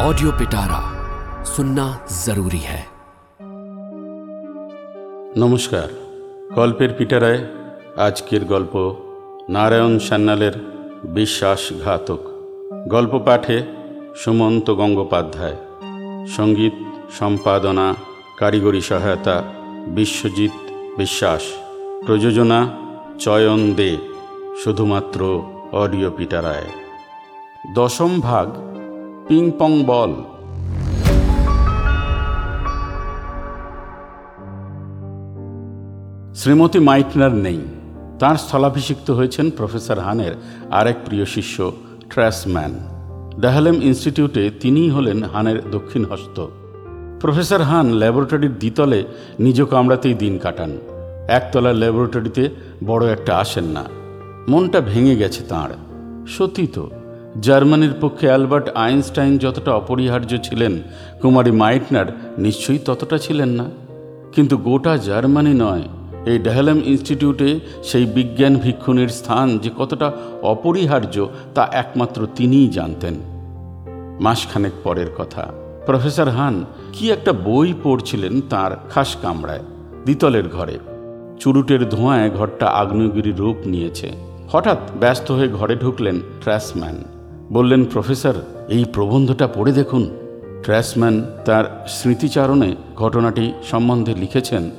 Audio पिटारा सुनना जरूरी है নমস্কার গল্পের পিটারায় আজকের গল্প নারায়ণ সান্যালের বিশ্বাসঘাতক গল্প পাঠে সুমন্ত গঙ্গোপাধ্যায় সঙ্গীত সম্পাদনা কারিগরি সহায়তা বিশ্বজিৎ বিশ্বাস প্রযোজনা চয়ন দে শুধুমাত্র অডিও পিটারায় দশম ভাগ ping pong ball Shrimati Meitner নেই। তার স্থলাভিষিক্ত হয়েছেন প্রফেসর হানের আরেক প্রিয় শিষ্য, ট্র্যাসম্যান। ডাহালেম ইনস্টিটিউটে তিনিই হলেন হানের দক্ষিণ হস্ত প্রফেসর হান ল্যাবরেটরির দ্বিতলে নিজ কামড়াতেই দিন কাটান। একতলার ল্যাবরেটরিতে বড় একটা আসেন না। মনটা ভেঙে গেছে তাঁর। সত্যি তো। জার্মানির পক্ষে অ্যালবার্ট আইনস্টাইন যতটা অপরিহার্য ছিলেন, কুমারী মাইটনার নিশ্চয়ই ততটা ছিলেন না। কিন্তু গোটা জার্মানি নয়, এই ডেহলেম ইনস্টিটিউটে সেই বিজ্ঞান ভিক্ষুণীর স্থান যে কতটা অপরিহার্য তা একমাত্র তিনিই জানতেন। মাসখানেক পরের কথা, প্রফেসর হান, কি একটা বই পড়ছিলেন তার খাস কামরায়, দ্বিতলের ঘরে। চুরুটের ধোঁয়ায় ঘরটা আগ্নেয়গিরি রূপ নিয়েছে। হঠাৎ ব্যস্ত হয়ে ঘরে ঢুকলেন ট্র্যাসম্যান। বললেন, প্রফেসর, এই প্রবন্ধটা পড়ে দেখুন। ট্র্যাসম্যান তার স্মৃতিচারণে ঘটনাটি সম্বন্ধে লিখেছেন,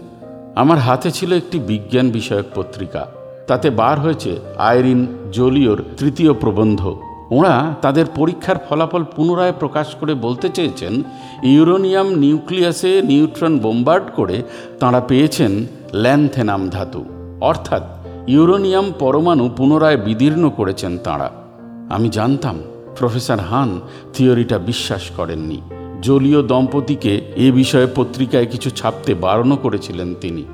আমার হাতে ছিল একটি বিজ্ঞান বিষয়ক পত্রিকা। তাতে বার হয়েছে আইরিন জোলিওর তৃতীয় প্রবন্ধ। ওরা তাদের পরীক্ষার ফলাফল পুনরায় প্রকাশ করে বলতে চেয়েছেন, ইউরোনিয়াম নিউক্লিয়াসে নিউট্রন বোম্বার্ড করে তাঁরা পেয়েছেন ল্যান্থেনাম ধাতু। অর্থাৎ ইউরোনিয়াম পরমাণু পুনরায় বিদীর্ণ করেছেন তাঁরা। আমি জানতাম প্রফেসর হান থিওরিটা বিশ্বাস করেননি। জলীয় দম্পতিকে এ বিষয়ে পত্রিকায় কিছু ছাপতে বারণও করেছিলেন তিনি।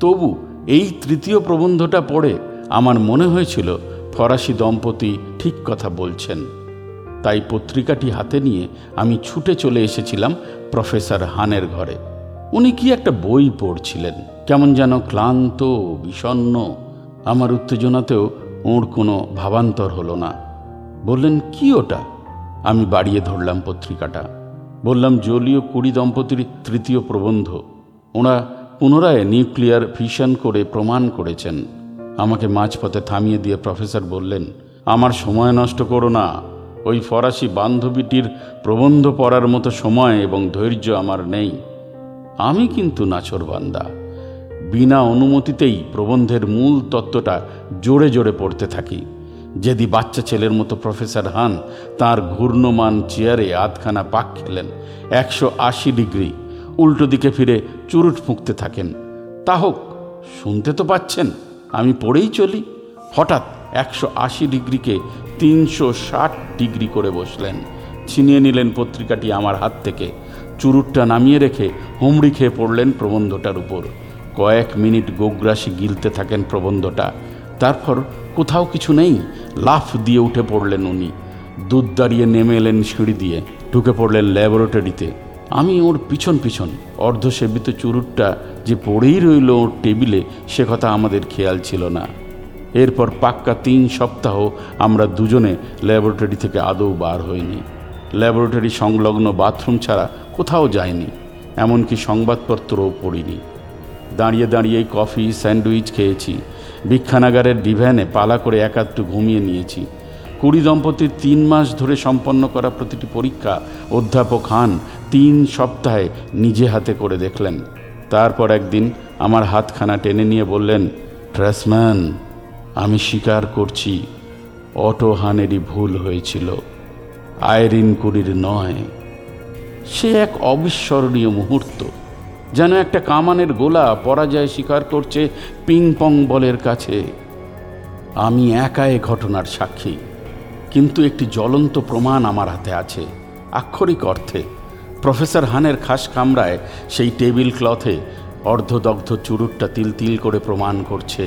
তবু এই তৃতীয় প্রবন্ধটা পড়ে আমার মনে হয়েছিল ফরাসি দম্পতি ঠিক কথা বলছেন। তাই পত্রিকাটি হাতে নিয়ে আমি ছুটে চলে এসেছিলাম প্রফেসর হানের ঘরে। উনি কি একটা বই পড়ছিলেন, কেমন যেন ক্লান্ত বিষণ্ন আমার উত্তেজনাতেও ওর কোনো ভাবান্তর হলো না। বললেন, কি ওটা? আমি বাড়িয়ে ধরলাম পত্রিকাটা। বললাম, জলীয় কুড়ি দম্পতির তৃতীয় প্রবন্ধ। ওরা পুনরায় নিউক্লিয়ার ফিশন করে প্রমাণ করেছেন। আমাকে মাঝপথে থামিয়ে দিয়ে প্রফেসর বললেন, আমার সময় নষ্ট করো না। ওই ফরাসি বান্ধবীটির প্রবন্ধ পড়ার মতো সময় এবং ধৈর্য আমার নেই। আমি কিন্তু নাছরবান্দা। বিনা অনুমতিতেই প্রবন্ধের মূল তত্ত্বটা জোরে জোরে পড়তে থাকি। যেদি বাচ্চা ছেলের মতো প্রফেসর হান তার ঘূর্ণমান চেয়ারে আধখানা পাক খেলেন, একশো আশি ডিগ্রি, উল্টো দিকে ফিরে চুরুট ফুঁকতে থাকেন। তা হোক, শুনতে তো পাচ্ছেন, আমি পড়েই চলি। হঠাৎ একশো আশি ডিগ্রিকে তিনশো ষাট ডিগ্রি করে বসলেন। ছিনিয়ে নিলেন পত্রিকাটি আমার হাত থেকে। চুরুটটা নামিয়ে রেখে হুমড়ি খেয়ে পড়লেন প্রবন্ধটার উপর। কয়েক মিনিট গোগ্রাসী গিলতে থাকেন প্রবন্ধটা। তারপর কোথাও কিছু নেই লাফ দিয়ে উঠে পড়লেন উনি। দুধ দাঁড়িয়ে নেমে এলেন সিঁড়ি দিয়ে। ঢুকে পড়লেন ল্যাবরেটরিতে। আমি ওর পিছন পিছন অর্ধসেবিত চুরুটটা যে পড়েই রইল ওর টেবিলে, সে কথা আমাদের খেয়াল ছিল না। এরপর পাক্কা তিন সপ্তাহ আমরা দুজনে ল্যাবরেটরি থেকে আদৌ বার হইনি। ল্যাবরেটরি সংলগ্ন বাথরুম ছাড়া কোথাও যায়নি, এমনকি সংবাদপত্রও পড়িনি। দাঁড়িয়ে দাঁড়িয়ে কফি, স্যান্ডউইচ খেয়েছি। ভিক্ষানাগারের ডিভ্যানে পালা করে একাত্তু ঘুমিয়ে নিয়েছি। কুড়ি দম্পতির তিন মাস ধরে সম্পন্ন করা প্রতিটি পরীক্ষা অধ্যাপক হান তিন সপ্তাহে নিজে হাতে করে দেখলেন। তারপর একদিন আমার হাতখানা টেনে নিয়ে বললেন, ট্রাসম্যান, আমি স্বীকার করছি, অটো হানেরই ভুল হয়েছিল। আয়রিন কুড়ির নয়। সে এক অবিস্মরণীয় মুহূর্ত। যেন একটা কামানের গোলা পরাজয় স্বীকার করছে পিং পং বলের কাছে। আমি একা এ ঘটনার সাক্ষী, কিন্তু একটি জ্বলন্ত প্রমাণ আমার হাতে আছে। আক্ষরিক অর্থে, প্রফেসর হানের খাস কামরায় সেই টেবিল ক্লথে অর্ধদগ্ধ চুরুটটা তিল তিল করে প্রমাণ করছে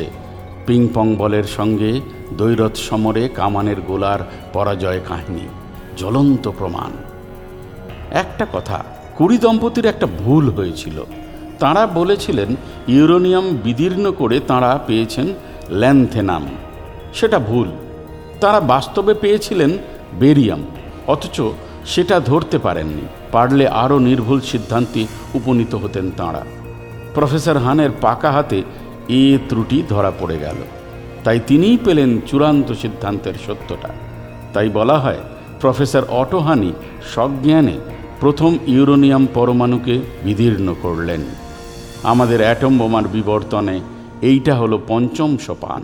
পিং পং বলের সঙ্গে দৈরথ সমরে কামানের গোলার পরাজয় কাহিনী। জ্বলন্ত প্রমাণ। একটা কথা কুড়ি দম্পতির একটা ভুল হয়েছিল। তাঁরা বলেছিলেন, ইউরোনিয়াম বিদীর্ণ করে তাঁরা পেয়েছেন ল্যান্থেনাম। সেটা ভুল। তারা বাস্তবে পেয়েছিলেন বেরিয়াম, অথচ সেটা ধরতে পারেননি। পারলে আরও নির্ভুল সিদ্ধান্তে উপনীত হতেন তাঁরা। প্রফেসর হানের পাকা হাতে এ ত্রুটি ধরা পড়ে গেল। তাই তিনিই পেলেন চূড়ান্ত সিদ্ধান্তের সত্যটা। তাই বলা হয়, প্রফেসর অটোহানি সজ্ঞানে প্রথম ইউরোনিয়াম পরমাণুকে বিদীর্ণ করলেন। আমাদের অ্যাটম বোমার বিবর্তনে এইটা হলো পঞ্চম সোপান।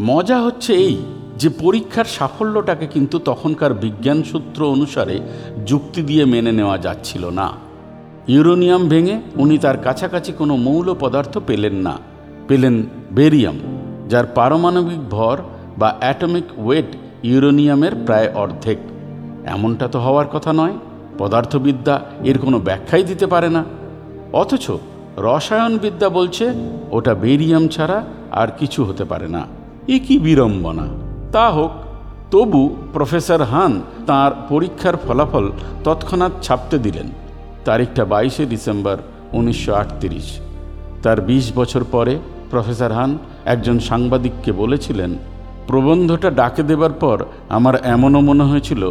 মজা হচ্ছে এই যে পরীক্ষার সাফল্যটাকে কিন্তু তখনকার বিজ্ঞান সূত্র অনুসারে যুক্তি দিয়ে মেনে নেওয়া যাচ্ছিল না। ইউরোনিয়াম ভেঙে উনি তার কাছাকাছি কোনো মৌল পদার্থ পেলেন না। পেলেন বেরিয়াম, যার পারমাণবিক ভর বা অ্যাটমিক ওয়েট ইউরোনিয়ামের প্রায় অর্ধেক। এমনটা তো হওয়ার কথা নয়। পদার্থবিদ্যা এর কোনো ব্যাখ্যাই দিতে পারে না। অথচ রসায়নবিদ্যা বলছে, ওটা বেরিয়াম ছাড়া আর কিছু হতে পারে না। এ কি বিড়ম্বনা? তা হোক, তবু প্রফেসর হান তার পরীক্ষার ফলাফল তৎক্ষণাৎ ছাপতে দিলেন। তারিখটা বাইশে ডিসেম্বর উনিশশো তার ২০ বছর পরে প্রফেসর হান একজন সাংবাদিককে বলেছিলেন, প্রবন্ধটা ডাকে দেবার পর আমার এমনও মনে হয়েছিল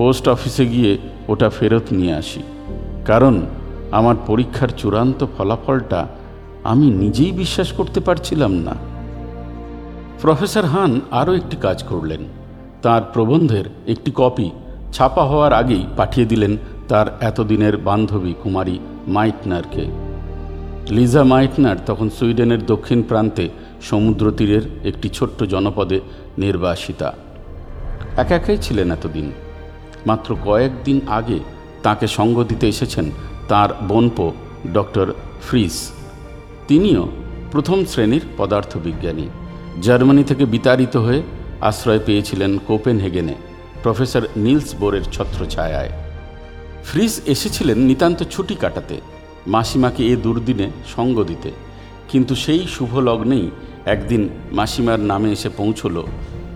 পোস্ট অফিসে গিয়ে ওটা ফেরত নিয়ে আসি। কারণ আমার পরীক্ষার চূড়ান্ত ফলাফলটা আমি নিজেই বিশ্বাস করতে পারছিলাম না। প্রফেসর হান আরও একটি কাজ করলেন। তার প্রবন্ধের একটি কপি ছাপা হওয়ার আগেই পাঠিয়ে দিলেন তার এতদিনের বান্ধবী কুমারী মাইটনারকে। লিজা মাইটনার তখন সুইডেনের দক্ষিণ প্রান্তে সমুদ্র তীরের একটি ছোট্ট জনপদে নির্বাসিতা। একা একাই ছিলেন এতদিন। মাত্র কয়েকদিন আগে তাকে সঙ্গ দিতে এসেছেন তার বোনপো ডক্টর ফ্রিস। তিনিও প্রথম শ্রেণির পদার্থবিজ্ঞানী। জার্মানি থেকে বিতাড়িত হয়ে আশ্রয় পেয়েছিলেন কোপেনহেগেনে, প্রফেসর নিলস বোরের ছত্রছায়ায়। ফ্রিজ এসেছিলেন নিতান্ত ছুটি কাটাতে, মাসিমাকে এ দুর্দিনে সঙ্গ দিতে। কিন্তু সেই শুভ লগ্নেই একদিন মাসিমার নামে এসে পৌঁছল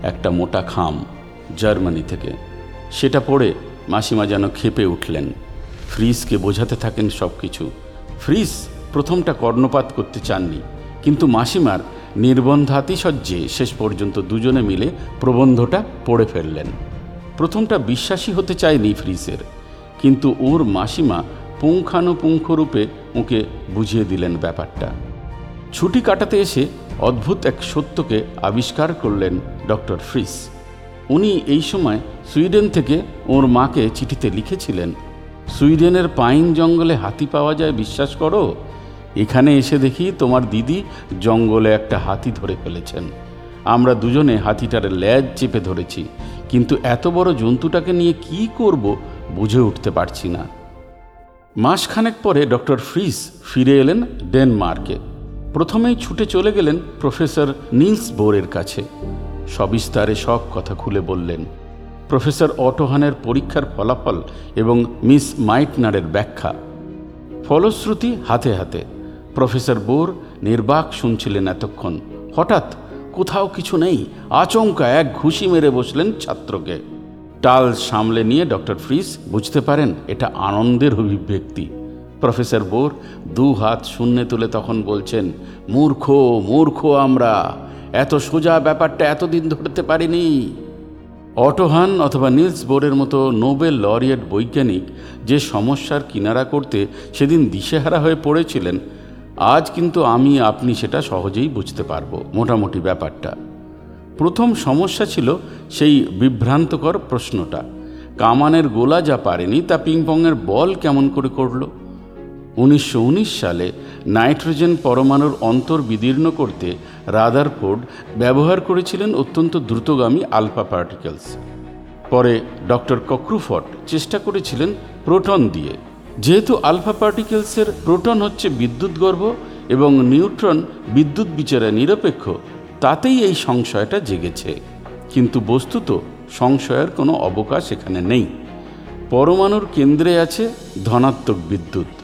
একটা মোটা খাম জার্মানি থেকে। সেটা পড়ে মাসিমা যেন খেপে উঠলেন। ফ্রিজকে বোঝাতে থাকেন সব কিছু ফ্রিজ প্রথমটা কর্ণপাত করতে চাননি, কিন্তু মাসিমার নির্বন্ধাতিশয্যে শেষ পর্যন্ত দুজনে মিলে প্রবন্ধটা পড়ে ফেললেন। প্রথমটা বিশ্বাসী হতে চায়নি ফ্রিজের, কিন্তু ওর মাসিমা পুঙ্খানুপুঙ্খরূপে ওকে বুঝিয়ে দিলেন ব্যাপারটা। ছুটি কাটাতে এসে অদ্ভুত এক সত্যকে আবিষ্কার করলেন ডক্টর ফ্রিস উনি এই সময় সুইডেন থেকে ওর মাকে চিঠিতে লিখেছিলেন, সুইডেনের পাইন জঙ্গলে হাতি পাওয়া যায়, বিশ্বাস করো? এখানে এসে দেখি তোমার দিদি জঙ্গলে একটা হাতি ধরে ফেলেছেন। আমরা দুজনে হাতিটার ল্যাজ চেপে ধরেছি, কিন্তু এত বড় জন্তুটাকে নিয়ে কি করব বুঝে উঠতে পারছি না। মাসখানেক পরে ডক্টর ফ্রিস ফিরে এলেন ডেনমার্কে। প্রথমেই ছুটে চলে গেলেন প্রফেসর নিলস বোরের কাছে। সবিস্তারে সব কথা খুলে বললেন। প্রফেসর অটোহানের পরীক্ষার ফলাফল এবং মিস মাইটনারের ব্যাখ্যা। ফলশ্রুতি হাতে হাতে। প্রফেসর বোর নির্বাক শুনছিলেন এতক্ষণ। হঠাৎ কোথাও কিছু নেই, আচমকা এক ঘুষি মেরে বসলেন ছাত্রকে। টাল সামলে নিয়ে ডক্টর ফ্রিস বুঝতে পারেন, এটা আনন্দের অভিব্যক্তি। প্রফেসর বোর দু হাত শূন্যে তুলে তখন বলছেন, মূর্খ মূর্খ আমরা। এত সোজা ব্যাপারটা এতদিন ধরতে পারিনি। অটোহান অথবা নিলস বোরের মতো নোবেল লরিয়েট বৈজ্ঞানিক যে সমস্যার কিনারা করতে সেদিন দিশেহারা হয়ে পড়েছিলেন, আজ কিন্তু আমি আপনি সেটা সহজেই বুঝতে পারব, মোটামুটি ব্যাপারটা। প্রথম সমস্যা ছিল সেই বিভ্রান্তকর প্রশ্নটা, কামানের গোলা যা পারেনি তা পিংপংয়ের বল কেমন করে করল? উনিশশো উনিশ সালে নাইট্রোজেন পরমাণুর অন্তর বিদীর্ণ করতে রাদারফোর্ড ব্যবহার করেছিলেন অত্যন্ত দ্রুতগামী আলফা পার্টিকেলস। পরে ডক্টর কক্রুফট চেষ্টা করেছিলেন প্রোটন দিয়ে। যেহেতু আলফা পার্টিকেলসের প্রোটন হচ্ছে বিদ্যুৎগর্ভ এবং নিউট্রন বিদ্যুৎ বিচারে নিরপেক্ষ, তাতেই এই সংশয়টা জেগেছে। কিন্তু বস্তুত সংশয়ের কোনো অবকাশ এখানে নেই। পরমাণুর কেন্দ্রে আছে ধনাত্মক বিদ্যুৎ।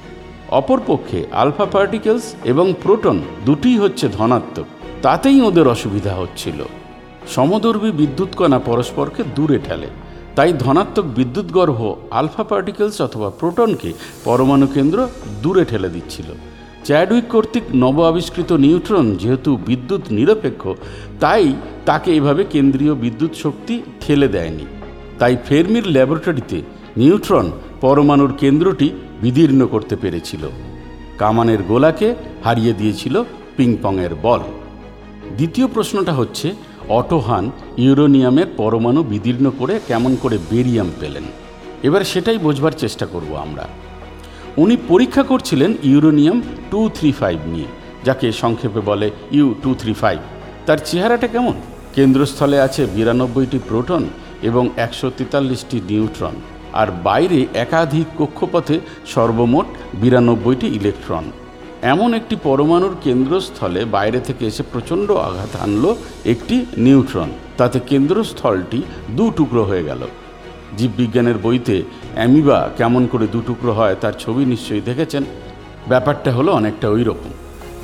অপরপক্ষে আলফা পার্টিকেলস এবং প্রোটন দুটিই হচ্ছে ধনাত্মক। তাতেই ওদের অসুবিধা হচ্ছিল। সমদর্বী বিদ্যুৎ কণা পরস্পরকে দূরে ঠেলে। তাই ধনাত্মক বিদ্যুৎগর্ভ আলফা পার্টিকেলস অথবা প্রোটনকে পরমাণু কেন্দ্র দূরে ঠেলে দিচ্ছিল। চ্যাডউইক কর্তৃক নব আবিষ্কৃত নিউট্রন যেহেতু বিদ্যুৎ নিরপেক্ষ, তাই তাকে এভাবে কেন্দ্রীয় বিদ্যুৎ শক্তি ঠেলে দেয়নি। তাই ফেরমির ল্যাবরেটরিতে নিউট্রন পরমাণুর কেন্দ্রটি বিদীর্ণ করতে পেরেছিল। কামানের গোলাকে হারিয়ে দিয়েছিল পিংপংয়ের বল। দ্বিতীয় প্রশ্নটা হচ্ছে, অটোহান ইউরোনিয়ামের পরমাণু বিদীর্ণ করে কেমন করে বেরিয়াম পেলেন? এবার সেটাই বোঝবার চেষ্টা করব আমরা। উনি পরীক্ষা করছিলেন ইউরোনিয়াম টু থ্রি ফাইভ নিয়ে, যাকে সংক্ষেপে বলে ইউ টু থ্রি ফাইভ। তার চেহারাটা কেমন? কেন্দ্রস্থলে আছে বিরানব্বইটি প্রোটন এবং একশো তেতাল্লিশটি নিউট্রন। আর বাইরে একাধিক কক্ষপথে সর্বমোট বিরানব্বইটি ইলেকট্রন। এমন একটি পরমাণুর কেন্দ্রস্থলে বাইরে থেকে এসে প্রচণ্ড আঘাত আনল একটি নিউট্রন। তাতে কেন্দ্রস্থলটি দু টুকরো হয়ে গেল। জীববিজ্ঞানের বইতে অ্যামিবা কেমন করে দু টুকরো হয় তার ছবি নিশ্চয়ই দেখেছেন। ব্যাপারটা হলো অনেকটা ওই রকম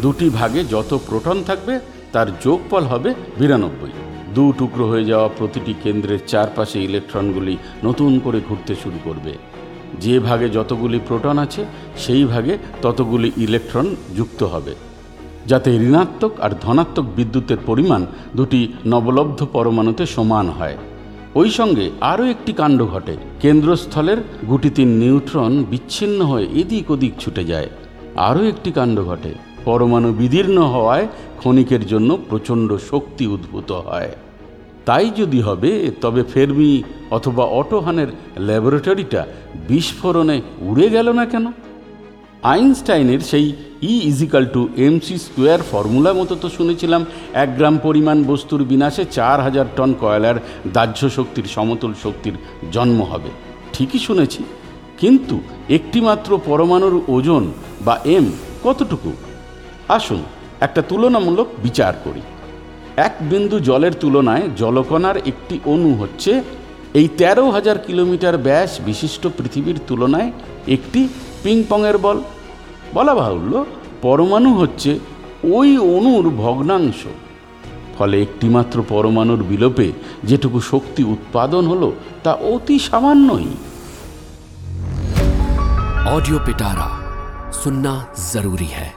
দুটি ভাগে যত প্রোটন থাকবে তার যোগফল হবে বিরানব্বই। দু টুকরো হয়ে যাওয়া প্রতিটি কেন্দ্রের চারপাশে ইলেকট্রনগুলি নতুন করে ঘুরতে শুরু করবে। যে ভাগে যতগুলি প্রোটন আছে, সেই ভাগে ততগুলি ইলেকট্রন যুক্ত হবে। যাতে ঋণাত্মক আর ধনাত্মক বিদ্যুতের পরিমাণ দুটি নবলব্ধ পরমাণুতে সমান হয়। ওই সঙ্গে আরও একটি কাণ্ড ঘটে। কেন্দ্রস্থলের গুটি তিন নিউট্রন বিচ্ছিন্ন হয়ে এদিক ওদিক ছুটে যায়। আরও একটি কাণ্ড ঘটে। পরমাণু বিদীর্ণ হওয়ায় ক্ষণিকের জন্য প্রচণ্ড শক্তি উদ্ভূত হয়। তাই যদি হবে, তবে ফেরমি অথবা অটোহানের ল্যাবরেটরিটা বিস্ফোরণে উড়ে গেল না কেন? আইনস্টাইনের সেই E equal to MC square formula মতো তো শুনেছিলাম, এক গ্রাম পরিমাণ বস্তুর বিনাশে চার হাজার টন কয়লার দাহ্য শক্তির সমতল শক্তির জন্ম হবে। ঠিকই শুনেছি, কিন্তু একটিমাত্র পরমাণুর ওজন বা এম কতটুকু? আসুন একটা তুলনামূলক বিচার করি। এক বিন্দু জলের তুলনায় জলকণার একটি অণু হচ্ছে এই তেরো হাজার কিলোমিটার ব্যাস বিশিষ্ট পৃথিবীর তুলনায় একটি পিংপংয়ের বল বলা বাহুল্য পরমাণু হচ্ছে ওই অণুর ভগ্নাংশ ফলে একটিমাত্র পরমাণুর বিলোপে যেটুকু শক্তি উৎপাদন হলো তা অতি সামান্যই ऑडियो पिटारा सुनना जरूरी है